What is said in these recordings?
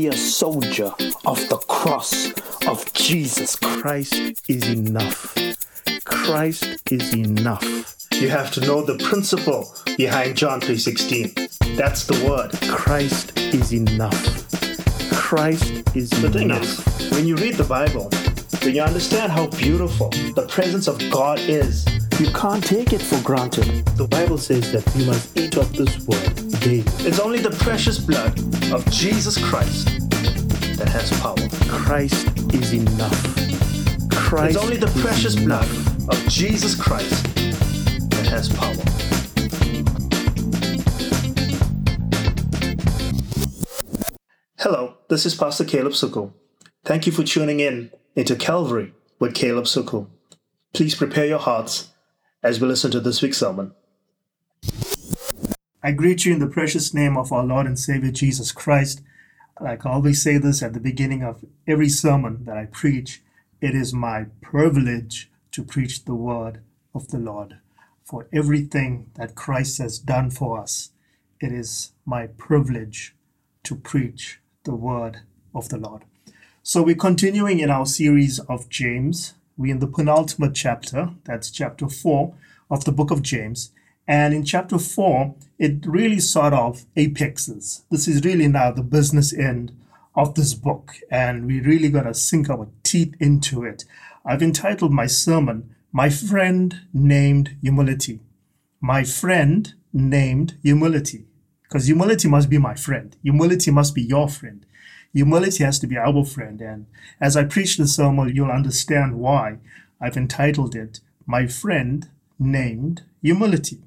be a soldier of the cross of Jesus. Christ is enough. Christ is enough. You have to know the principle behind John 3:16. That's the word. Christ is enough. Christ is The thing enough. is, when you read the Bible, when you understand how beautiful the presence of God is, You can't take it for granted. The Bible says that you must eat of this word it's only the precious blood of Jesus Christ that has power. Christ is enough. Christ It's only the precious enough. blood of Jesus Christ that has power. Hello, this is Pastor Caleb Sukul. Thank you for tuning in into Calvary with Caleb Sukul. Please prepare your hearts as we listen to this week's sermon. I greet you in the precious name of our Lord and Savior Jesus Christ. Like I always say this at the beginning of every sermon that I preach, it is my privilege to preach the word of the Lord. For everything that Christ has done for us, it is my privilege to preach the word of the Lord. So we're continuing in our series of James. We're in the penultimate chapter, that's chapter 4 of the book of James. And in chapter 4, it really sort of apexes. This is really now the business end of this book, and we're really going to sink our teeth into it. I've entitled my sermon, My Friend Named Humility. My Friend Named Humility. Because humility must be my friend. Humility must be your friend. Humility has to be our friend. And as I preach the sermon, you'll understand why I've entitled it, My Friend Named Humility.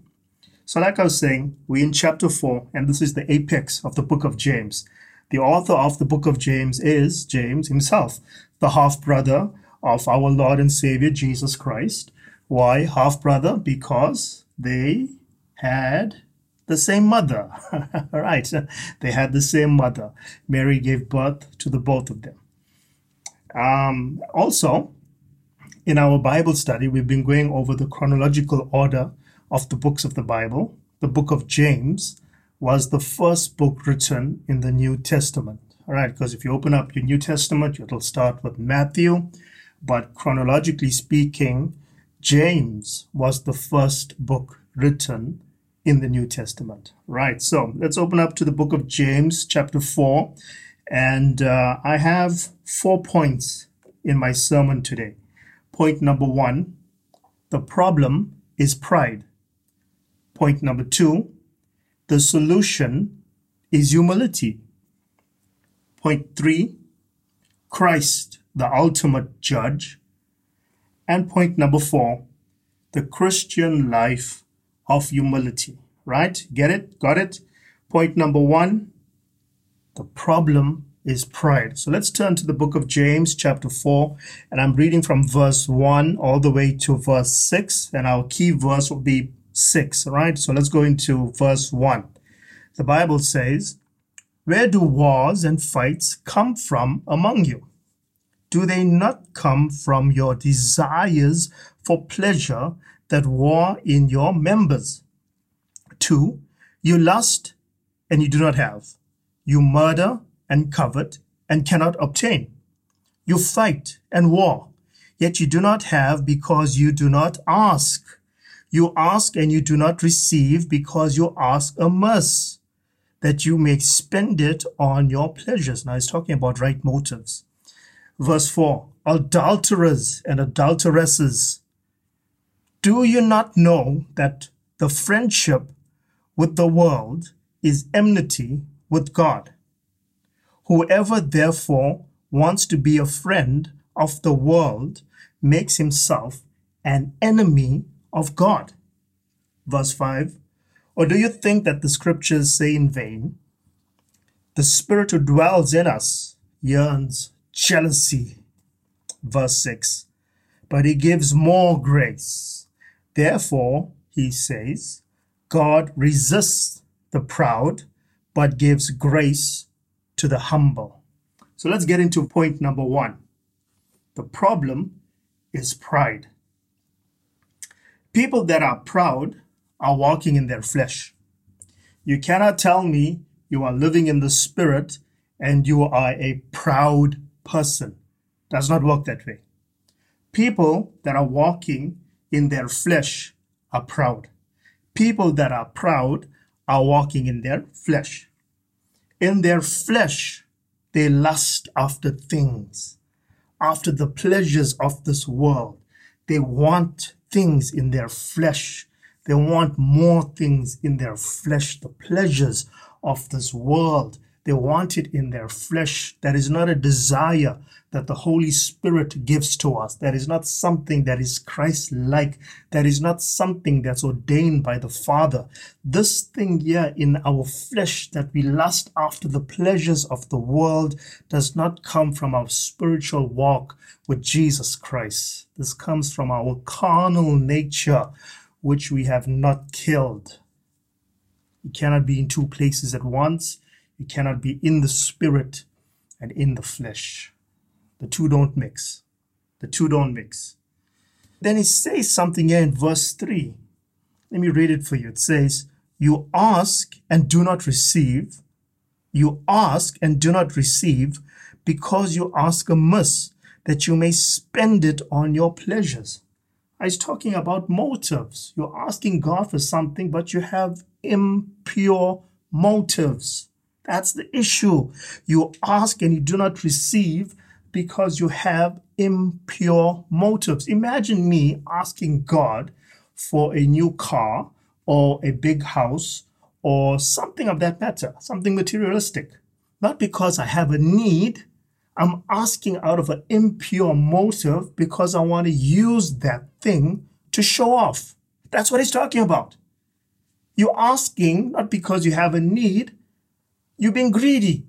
So, like I was saying, we're in chapter 4, and this is the apex of the book of James. The author of the book of James is James himself, the half brother of our Lord and Savior Jesus Christ. Why half brother? Because they had the same mother. All right, they had the same mother. Mary gave birth to the both of them. Um, also, in our Bible study, we've been going over the chronological order of the books of the Bible. The book of James was the first book written in the New Testament. All right, because if you open up your New Testament, it'll start with Matthew, but chronologically speaking, James was the first book written in the New Testament. Right, so let's open up to the book of James, chapter 4. And uh, I have four points in my sermon today. Point number one the problem is pride. Point number two the solution is humility. Point three Christ, the ultimate judge. And point number four the Christian life of humility. Right? Get it? Got it? Point number one the problem is pride. So let's turn to the book of James, chapter 4, and I'm reading from verse 1 all the way to verse 6, and our key verse will be 6. right? So let's go into verse 1. The Bible says, Where do wars and fights come from among you? Do they not come from your desires for pleasure that war in your members? 2. You lust and you do not have. You murder and covet and cannot obtain. You fight and war, yet you do not have because you do not ask. You ask and you do not receive because you ask amiss, that you may spend it on your pleasures. Now he's talking about right motives. Verse 4 Adulterers and adulteresses, do you not know that the friendship with the world is enmity with God? Whoever therefore wants to be a friend of the world makes himself an enemy of God. Verse 5 Or do you think that the scriptures say in vain, The Spirit who dwells in us yearns jealousy? Verse 6 But he gives more grace. Therefore, he says, God resists the proud, but gives grace to the humble. So let's get into point number one. The problem is pride. People that are proud are walking in their flesh. You cannot tell me you are living in the spirit and you are a proud person. Does not work that way. People that are walking in their flesh are proud. People that are proud are walking in their flesh. In their flesh, they lust after things, after the pleasures of this world. They want things in their flesh. They want more things in their flesh, the pleasures of this world. They want it in their flesh. That is not a desire that the Holy Spirit gives to us. That is not something that is Christ-like. That is not something that's ordained by the Father. This thing here in our flesh that we lust after the pleasures of the world does not come from our spiritual walk with Jesus Christ. This comes from our carnal nature, which we have not killed. You cannot be in two places at once. You cannot be in the spirit and in the flesh. The two don't mix. The two don't mix. Then he says something here in verse 3. Let me read it for you. It says, You ask and do not receive. You ask and do not receive because you ask amiss that you may spend it on your pleasures. He's talking about motives. You're asking God for something, but you have impure motives. That's the issue. You ask and you do not receive because you have impure motives. Imagine me asking God for a new car or a big house or something of that matter, something materialistic. Not because I have a need. I'm asking out of an impure motive because I want to use that thing to show off. That's what he's talking about. You're asking not because you have a need, you're been greedy.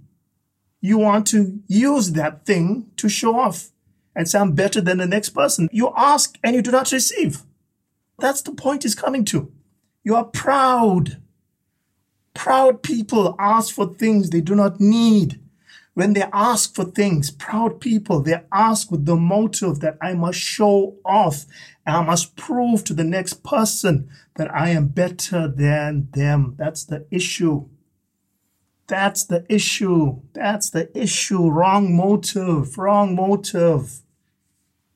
You want to use that thing to show off and sound better than the next person. You ask and you do not receive. That's the point he's coming to. You are proud. Proud people ask for things they do not need. When they ask for things, proud people, they ask with the motive that I must show off I must prove to the next person that I am better than them. That's the issue. That's the issue. That's the issue. Wrong motive. Wrong motive.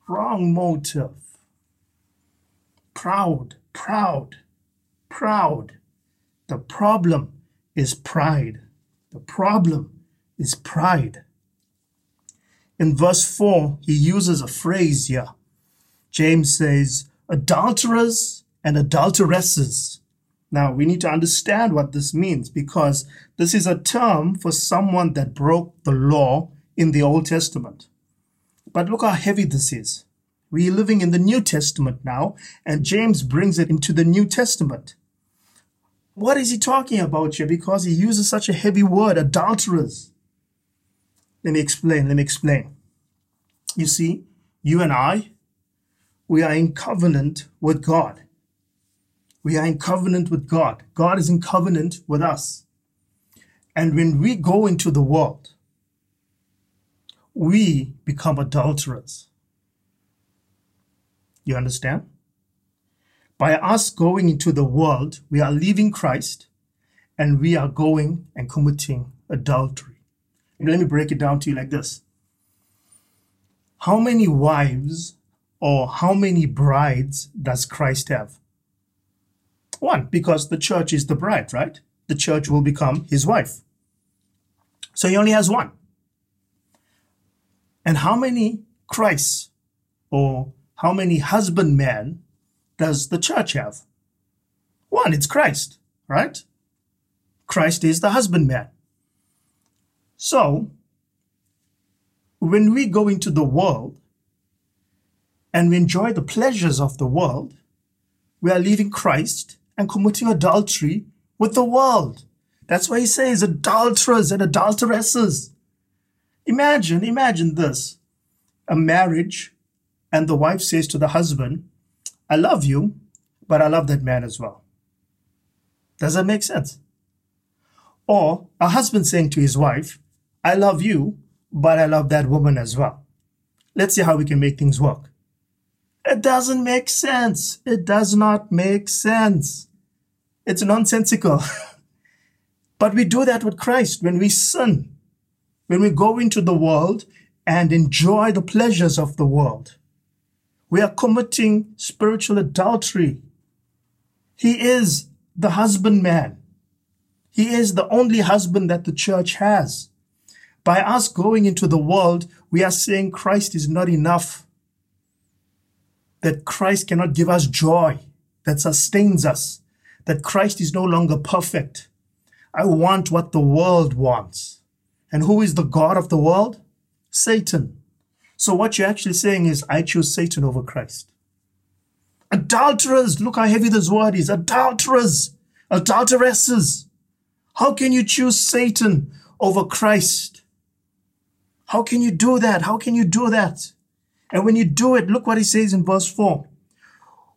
Wrong motive. Proud, proud, proud. The problem is pride. The problem is pride. In verse 4, he uses a phrase here. James says, adulterers and adulteresses now, we need to understand what this means because this is a term for someone that broke the law in the Old Testament. But look how heavy this is. We're living in the New Testament now, and James brings it into the New Testament. What is he talking about here? Because he uses such a heavy word, adulterers. Let me explain. Let me explain. You see, you and I, we are in covenant with God. We are in covenant with God. God is in covenant with us. And when we go into the world, we become adulterers. You understand? By us going into the world, we are leaving Christ and we are going and committing adultery. And let me break it down to you like this. How many wives or how many brides does Christ have? One, because the church is the bride, right? The church will become his wife. So he only has one. And how many Christs or how many husbandmen does the church have? One, it's Christ, right? Christ is the husbandman. So, when we go into the world and we enjoy the pleasures of the world, we are leaving Christ and committing adultery with the world. That's why he says adulterers and adulteresses. Imagine, imagine this. A marriage and the wife says to the husband, I love you, but I love that man as well. Does that make sense? Or a husband saying to his wife, I love you, but I love that woman as well. Let's see how we can make things work. It doesn't make sense. It does not make sense. It's nonsensical. but we do that with Christ when we sin. when we go into the world and enjoy the pleasures of the world, we are committing spiritual adultery. He is the husbandman. He is the only husband that the church has. By us going into the world, we are saying Christ is not enough. That Christ cannot give us joy that sustains us. That Christ is no longer perfect. I want what the world wants. And who is the God of the world? Satan. So what you're actually saying is, I choose Satan over Christ. Adulterers, look how heavy this word is. Adulterers, adulteresses. How can you choose Satan over Christ? How can you do that? How can you do that? And when you do it, look what he says in verse 4.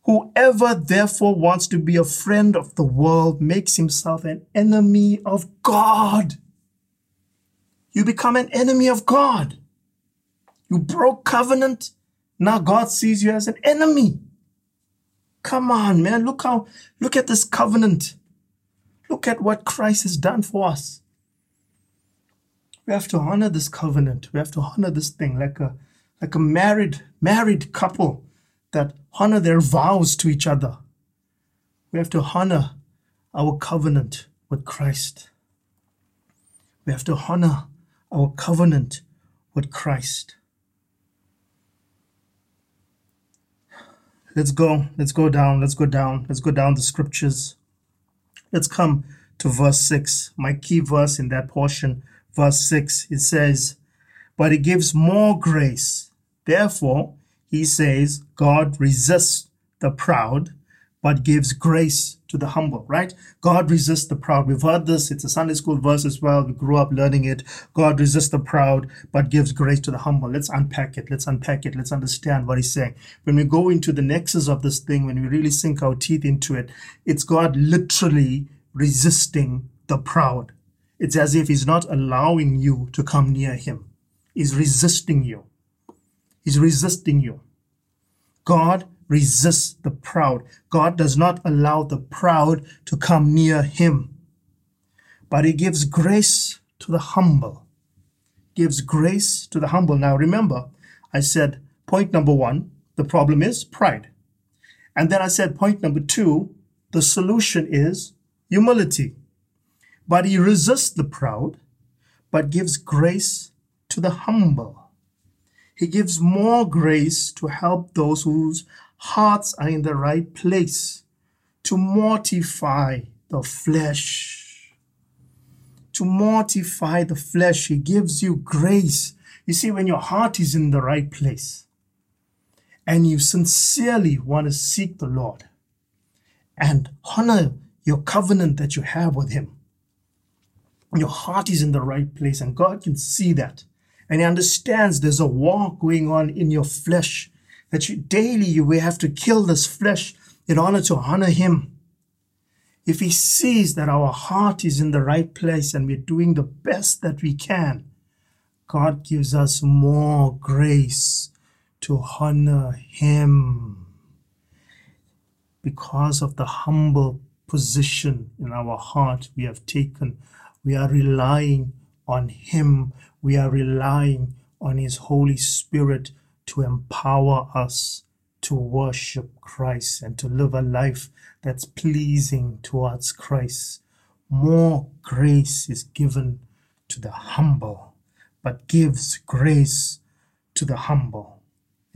Whoever therefore wants to be a friend of the world makes himself an enemy of God. You become an enemy of God. You broke covenant. Now God sees you as an enemy. Come on, man. Look how, look at this covenant. Look at what Christ has done for us. We have to honor this covenant. We have to honor this thing like a, like a married, married couple that honor their vows to each other. We have to honor our covenant with Christ. We have to honor our covenant with Christ. Let's go. Let's go down. Let's go down. Let's go down the scriptures. Let's come to verse 6, my key verse in that portion. Verse 6, it says, But it gives more grace. Therefore, he says, God resists the proud, but gives grace to the humble, right? God resists the proud. We've heard this. It's a Sunday school verse as well. We grew up learning it. God resists the proud, but gives grace to the humble. Let's unpack it. Let's unpack it. Let's understand what he's saying. When we go into the nexus of this thing, when we really sink our teeth into it, it's God literally resisting the proud. It's as if he's not allowing you to come near him. He's resisting you. He's resisting you. God resists the proud. God does not allow the proud to come near him. But he gives grace to the humble. Gives grace to the humble. Now remember, I said point number one, the problem is pride. And then I said point number two, the solution is humility. But he resists the proud, but gives grace to the humble. He gives more grace to help those whose hearts are in the right place, to mortify the flesh. To mortify the flesh, He gives you grace. You see, when your heart is in the right place and you sincerely want to seek the Lord and honor your covenant that you have with Him, your heart is in the right place and God can see that and he understands there's a war going on in your flesh that you daily you will have to kill this flesh in order to honor him. If he sees that our heart is in the right place and we're doing the best that we can god gives us more grace to honor him. Because of the humble position in our heart we have taken we are relying on him we are relying on His Holy Spirit to empower us to worship Christ and to live a life that's pleasing towards Christ. More grace is given to the humble, but gives grace to the humble.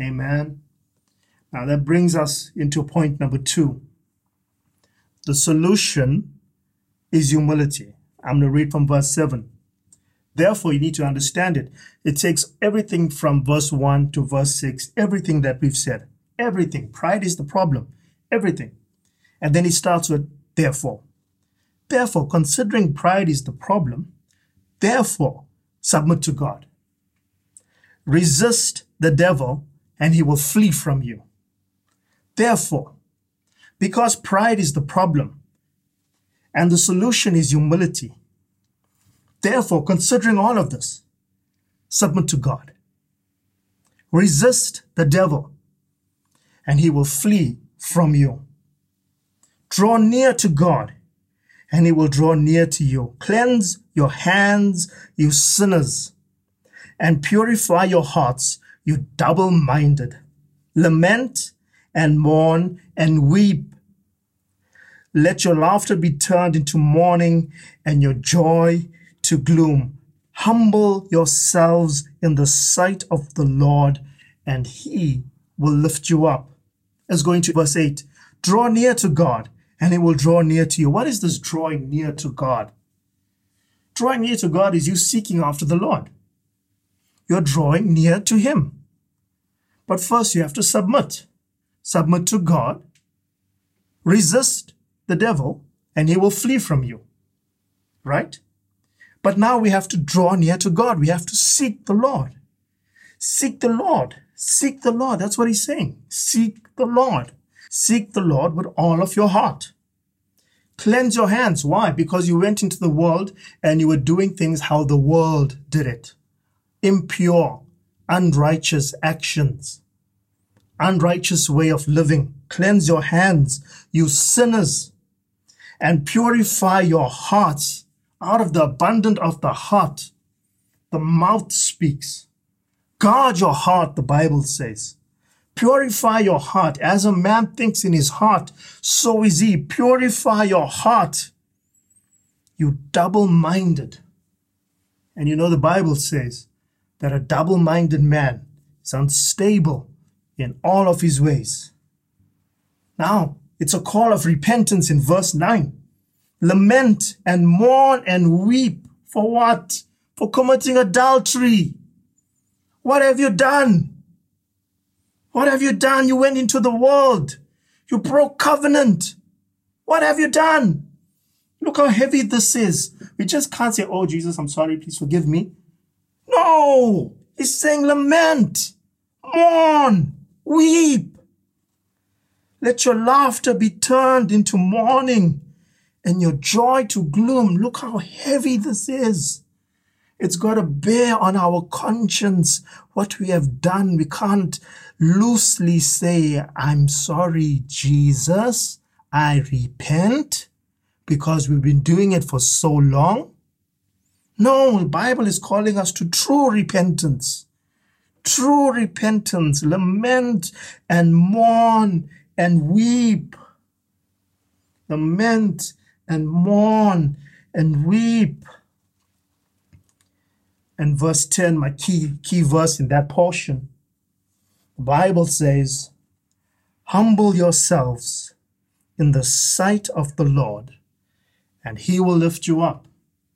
Amen. Now that brings us into point number two. The solution is humility. I'm going to read from verse 7. Therefore, you need to understand it. It takes everything from verse 1 to verse 6, everything that we've said. Everything. Pride is the problem. Everything. And then he starts with therefore. Therefore, considering pride is the problem, therefore, submit to God. Resist the devil, and he will flee from you. Therefore, because pride is the problem, and the solution is humility, Therefore, considering all of this, submit to God. Resist the devil, and he will flee from you. Draw near to God, and he will draw near to you. Cleanse your hands, you sinners, and purify your hearts, you double minded. Lament and mourn and weep. Let your laughter be turned into mourning and your joy to gloom. Humble yourselves in the sight of the Lord, and he will lift you up. Let's go into verse 8. Draw near to God, and he will draw near to you. What is this drawing near to God? Drawing near to God is you seeking after the Lord. You're drawing near to him. But first, you have to submit. Submit to God. Resist the devil, and he will flee from you. Right? But now we have to draw near to God. We have to seek the Lord. Seek the Lord. Seek the Lord. That's what he's saying. Seek the Lord. Seek the Lord with all of your heart. Cleanse your hands. Why? Because you went into the world and you were doing things how the world did it. Impure, unrighteous actions, unrighteous way of living. Cleanse your hands, you sinners, and purify your hearts. Out of the abundance of the heart, the mouth speaks. Guard your heart, the Bible says. Purify your heart. As a man thinks in his heart, so is he. Purify your heart. You double minded. And you know, the Bible says that a double minded man is unstable in all of his ways. Now, it's a call of repentance in verse 9. Lament and mourn and weep for what? For committing adultery. What have you done? What have you done? You went into the world. You broke covenant. What have you done? Look how heavy this is. We just can't say, Oh, Jesus, I'm sorry. Please forgive me. No, he's saying lament, mourn, weep. Let your laughter be turned into mourning and your joy to gloom. Look how heavy this is. It's got to bear on our conscience what we have done. We can't loosely say, I'm sorry, Jesus. I repent because we've been doing it for so long. No, the Bible is calling us to true repentance. True repentance, lament and mourn and weep. Lament and mourn and weep. And verse 10, my key, key verse in that portion. The Bible says, Humble yourselves in the sight of the Lord, and he will lift you up.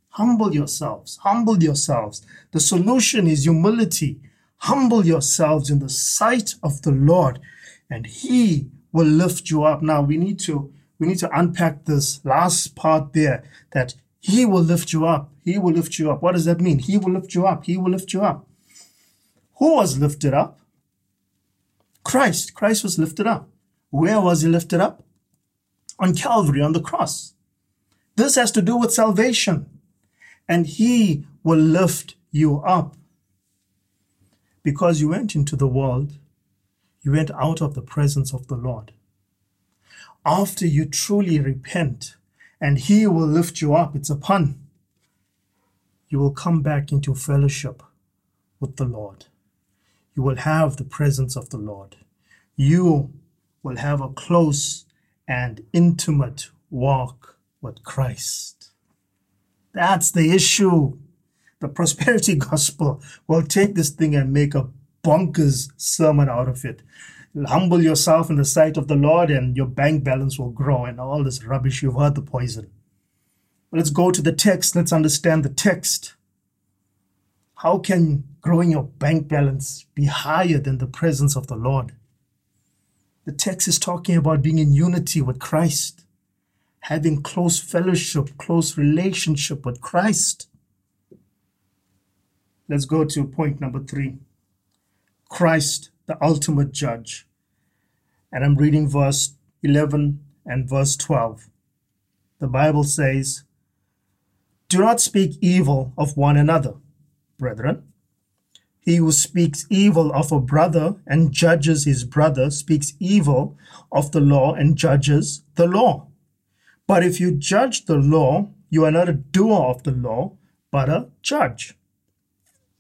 Humble yourselves. Humble yourselves. The solution is humility. Humble yourselves in the sight of the Lord, and he will lift you up. Now we need to we need to unpack this last part there that he will lift you up. He will lift you up. What does that mean? He will lift you up. He will lift you up. Who was lifted up? Christ. Christ was lifted up. Where was he lifted up? On Calvary, on the cross. This has to do with salvation. And he will lift you up. Because you went into the world, you went out of the presence of the Lord. After you truly repent, and he will lift you up, it's a pun, you will come back into fellowship with the Lord. You will have the presence of the Lord. You will have a close and intimate walk with Christ. That's the issue. The prosperity gospel will take this thing and make a bonkers sermon out of it. Humble yourself in the sight of the Lord, and your bank balance will grow, and all this rubbish. You've heard the poison. Let's go to the text. Let's understand the text. How can growing your bank balance be higher than the presence of the Lord? The text is talking about being in unity with Christ, having close fellowship, close relationship with Christ. Let's go to point number three Christ, the ultimate judge. And I'm reading verse 11 and verse 12. The Bible says, Do not speak evil of one another, brethren. He who speaks evil of a brother and judges his brother speaks evil of the law and judges the law. But if you judge the law, you are not a doer of the law, but a judge.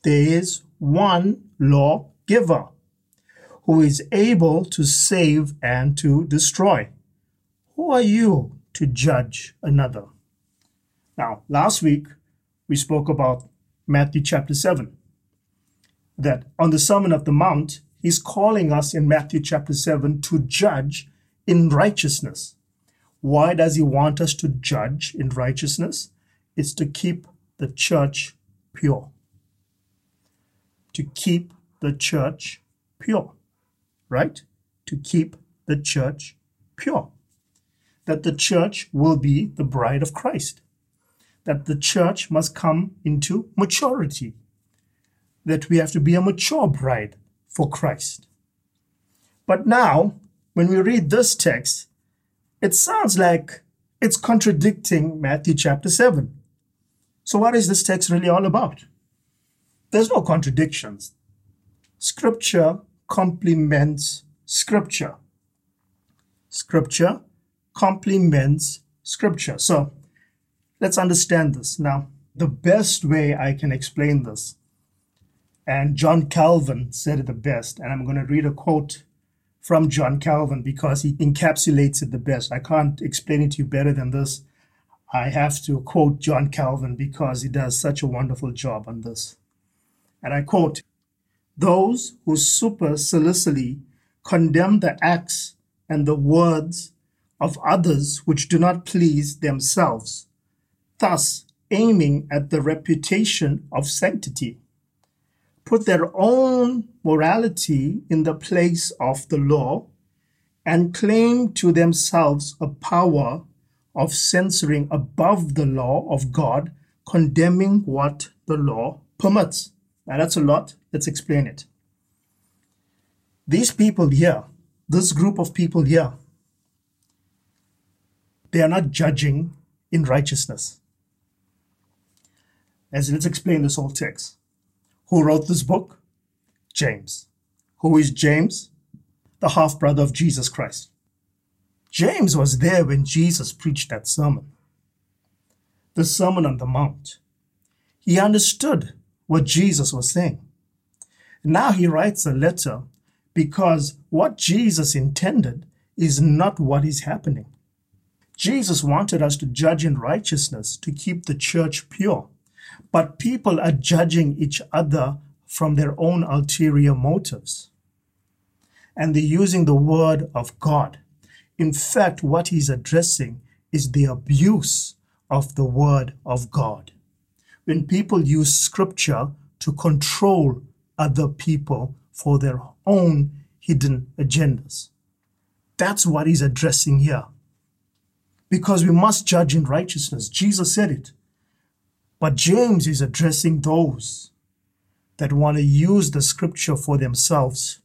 there is one lawgiver who is able to save and to destroy. Who are you to judge another? Now, last week we spoke about Matthew chapter 7. That on the Sermon of the Mount, he's calling us in Matthew chapter 7 to judge in righteousness. Why does he want us to judge in righteousness? It's to keep the church pure. To keep the church pure. Right? To keep the church pure. That the church will be the bride of Christ. That the church must come into maturity. That we have to be a mature bride for Christ. But now, when we read this text, it sounds like it's contradicting Matthew chapter 7. So, what is this text really all about? There's no contradictions. Scripture complements Scripture. Scripture complements Scripture. So, let's understand this. Now, the best way I can explain this, and John Calvin said it the best, and I'm going to read a quote from John Calvin because he encapsulates it the best. I can't explain it to you better than this. I have to quote John Calvin because he does such a wonderful job on this. And I quote, those who superciliously condemn the acts and the words of others which do not please themselves, thus aiming at the reputation of sanctity, put their own morality in the place of the law and claim to themselves a power of censoring above the law of God, condemning what the law permits. Now that's a lot. Let's explain it. These people here, this group of people here, they are not judging in righteousness. As let's explain this whole text. Who wrote this book? James. Who is James? The half brother of Jesus Christ. James was there when Jesus preached that sermon, the Sermon on the Mount. He understood what Jesus was saying. Now he writes a letter because what Jesus intended is not what is happening. Jesus wanted us to judge in righteousness to keep the church pure. But people are judging each other from their own ulterior motives. And they're using the word of God. In fact, what he's addressing is the abuse of the word of God. When people use scripture to control other people for their own hidden agendas. That's what he's addressing here. Because we must judge in righteousness. Jesus said it. But James is addressing those that want to use the scripture for themselves,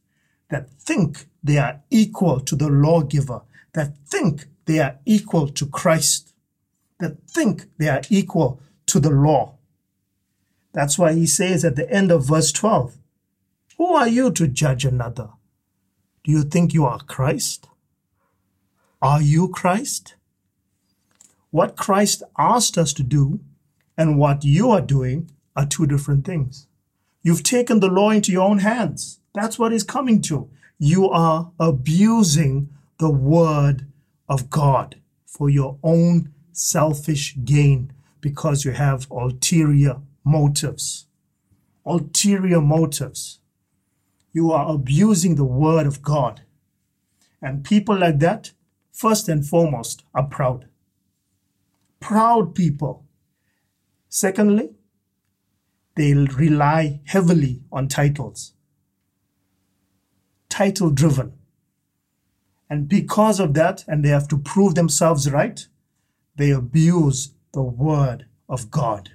that think they are equal to the lawgiver, that think they are equal to Christ, that think they are equal to the law. That's why he says at the end of verse 12, Who are you to judge another? Do you think you are Christ? Are you Christ? What Christ asked us to do and what you are doing are two different things. You've taken the law into your own hands. That's what he's coming to. You are abusing the word of God for your own selfish gain because you have ulterior motives. Ulterior motives. You are abusing the word of God. And people like that, first and foremost, are proud. Proud people Secondly, they rely heavily on titles. Title driven. And because of that, and they have to prove themselves right, they abuse the word of God.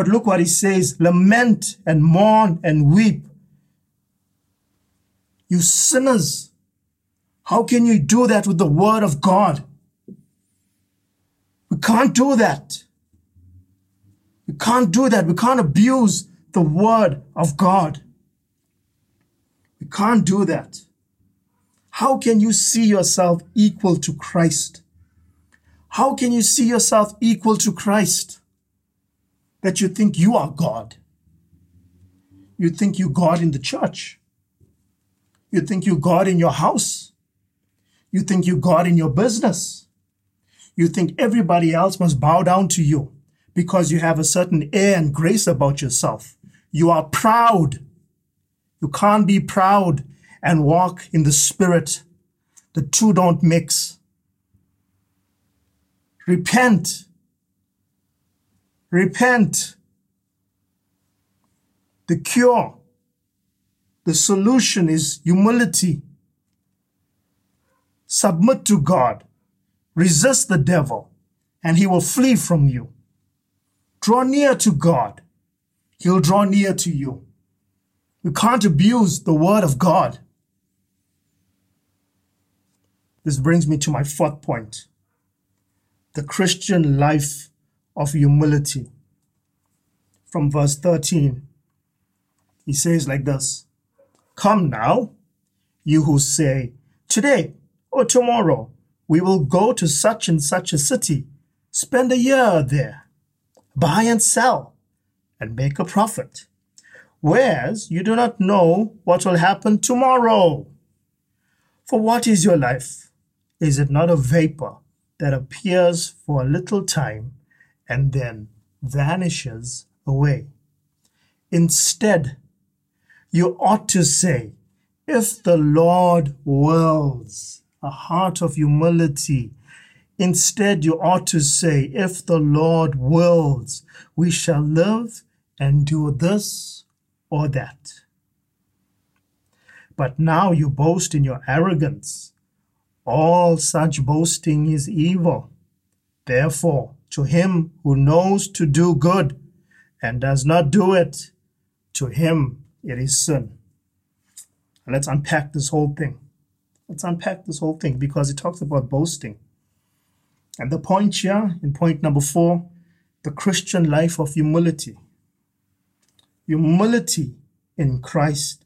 But look what he says lament and mourn and weep. You sinners, how can you do that with the word of God? We can't do that. We can't do that. We can't abuse the word of God. We can't do that. How can you see yourself equal to Christ? How can you see yourself equal to Christ? That you think you are God. You think you're God in the church. You think you're God in your house. You think you're God in your business. You think everybody else must bow down to you because you have a certain air and grace about yourself. You are proud. You can't be proud and walk in the spirit. The two don't mix. Repent. Repent. The cure, the solution is humility. Submit to God. Resist the devil, and he will flee from you. Draw near to God. He'll draw near to you. You can't abuse the word of God. This brings me to my fourth point the Christian life of humility. From verse 13, he says like this Come now, you who say, Today or tomorrow we will go to such and such a city, spend a year there, buy and sell, and make a profit. Whereas you do not know what will happen tomorrow. For what is your life? Is it not a vapor that appears for a little time and then vanishes away? Instead, you ought to say, if the Lord wills, a heart of humility. Instead, you ought to say, if the Lord wills, we shall live and do this or that. But now you boast in your arrogance. All such boasting is evil. Therefore, to him who knows to do good and does not do it, to him it is sin. Let's unpack this whole thing. Let's unpack this whole thing because it talks about boasting. And the point here, in point number four, the Christian life of humility. Humility in Christ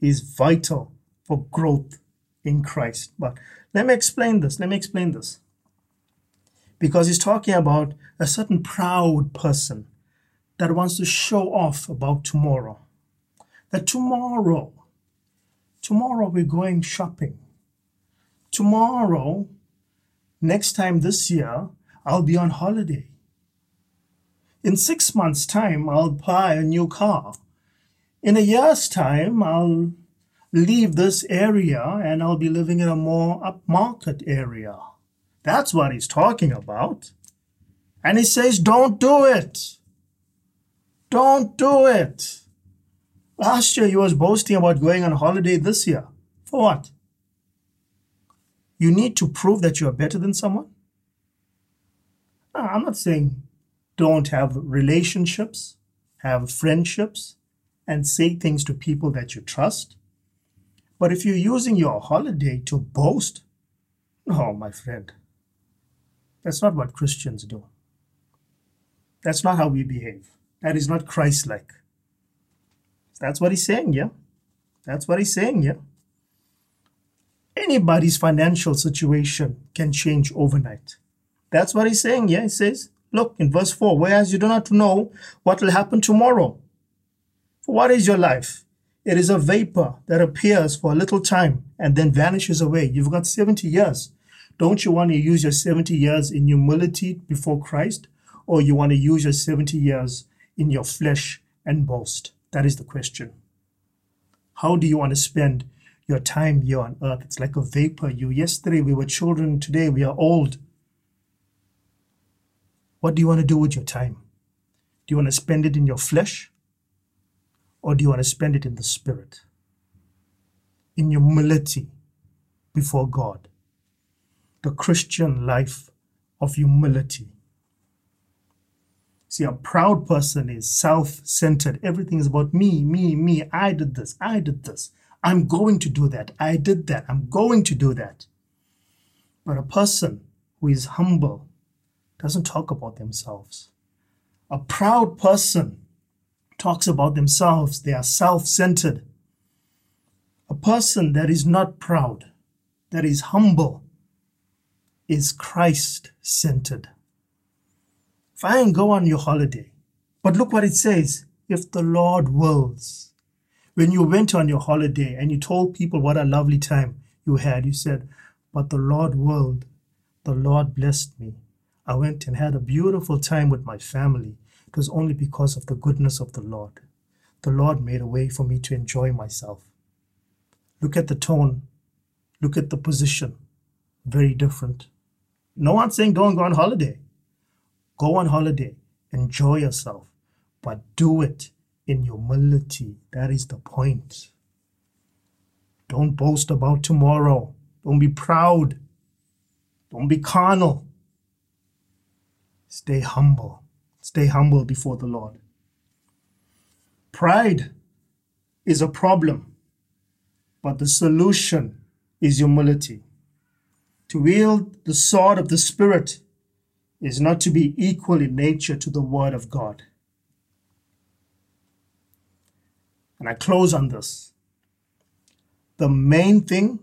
is vital for growth in Christ. But let me explain this. Let me explain this. Because he's talking about a certain proud person that wants to show off about tomorrow. That tomorrow, tomorrow we're going shopping. Tomorrow, next time this year, I'll be on holiday. In six months' time, I'll buy a new car. In a year's time, I'll leave this area and I'll be living in a more upmarket area. That's what he's talking about. And he says, don't do it. Don't do it. Last year he was boasting about going on holiday this year. For what? You need to prove that you are better than someone? No, I'm not saying don't have relationships, have friendships, and say things to people that you trust. But if you're using your holiday to boast, no, my friend, that's not what Christians do. That's not how we behave. That is not Christ like. That's what he's saying, yeah? That's what he's saying, yeah? Anybody's financial situation can change overnight. That's what he's saying, yeah? He says, look in verse 4 whereas you do not know what will happen tomorrow. For what is your life? It is a vapor that appears for a little time and then vanishes away. You've got 70 years. Don't you want to use your 70 years in humility before Christ? Or you want to use your 70 years in your flesh and boast? That is the question. How do you want to spend your time here on earth? It's like a vapor. You yesterday we were children, today we are old. What do you want to do with your time? Do you want to spend it in your flesh? Or do you want to spend it in the spirit? In humility before God. The Christian life of humility. See, a proud person is self centered. Everything is about me, me, me. I did this, I did this. I'm going to do that. I did that. I'm going to do that. But a person who is humble doesn't talk about themselves. A proud person talks about themselves. They are self centered. A person that is not proud, that is humble, is Christ centered. Fine, go on your holiday. But look what it says if the Lord wills. When you went on your holiday and you told people what a lovely time you had, you said, But the Lord willed, the Lord blessed me. I went and had a beautiful time with my family. It was only because of the goodness of the Lord. The Lord made a way for me to enjoy myself. Look at the tone. Look at the position. Very different. No one's saying don't go on holiday. Go on holiday. Enjoy yourself. But do it in humility. That is the point. Don't boast about tomorrow. Don't be proud. Don't be carnal. Stay humble. Stay humble before the Lord. Pride is a problem, but the solution is humility. To wield the sword of the Spirit is not to be equal in nature to the Word of God. And I close on this. The main thing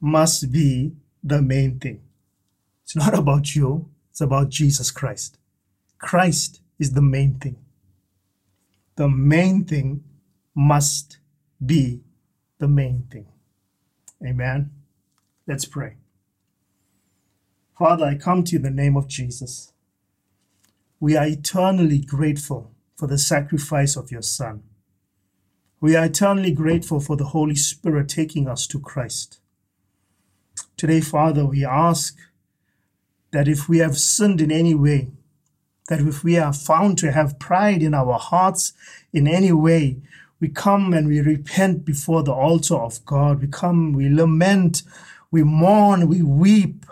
must be the main thing. It's not about you, it's about Jesus Christ. Christ is the main thing. The main thing must be the main thing. Amen. Let's pray. Father, I come to you in the name of Jesus. We are eternally grateful for the sacrifice of your Son. We are eternally grateful for the Holy Spirit taking us to Christ. Today, Father, we ask that if we have sinned in any way, that if we are found to have pride in our hearts in any way, we come and we repent before the altar of God. We come, we lament, we mourn, we weep,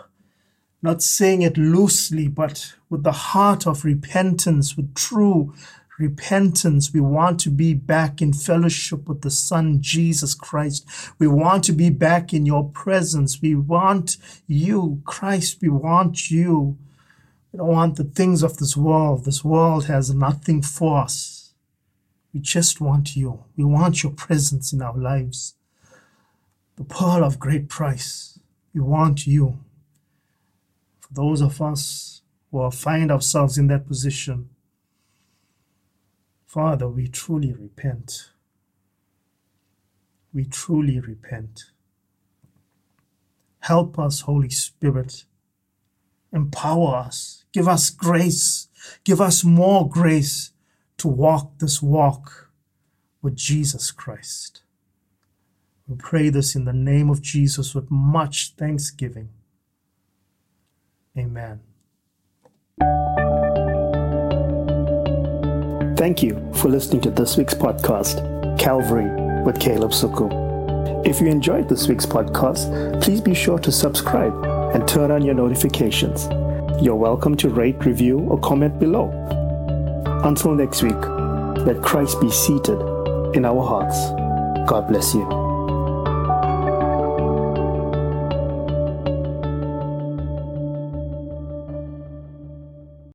not saying it loosely, but with the heart of repentance, with true repentance. We want to be back in fellowship with the Son, Jesus Christ. We want to be back in your presence. We want you, Christ. We want you. We don't want the things of this world. This world has nothing for us. We just want you. We want your presence in our lives. The pearl of great price. We want you. For those of us who find ourselves in that position, Father, we truly repent. We truly repent. Help us, Holy Spirit. Empower us. Give us grace. Give us more grace to walk this walk with Jesus Christ. Pray this in the name of Jesus with much thanksgiving. Amen. Thank you for listening to this week's podcast, Calvary with Caleb Suku. If you enjoyed this week's podcast, please be sure to subscribe and turn on your notifications. You're welcome to rate, review, or comment below. Until next week, let Christ be seated in our hearts. God bless you.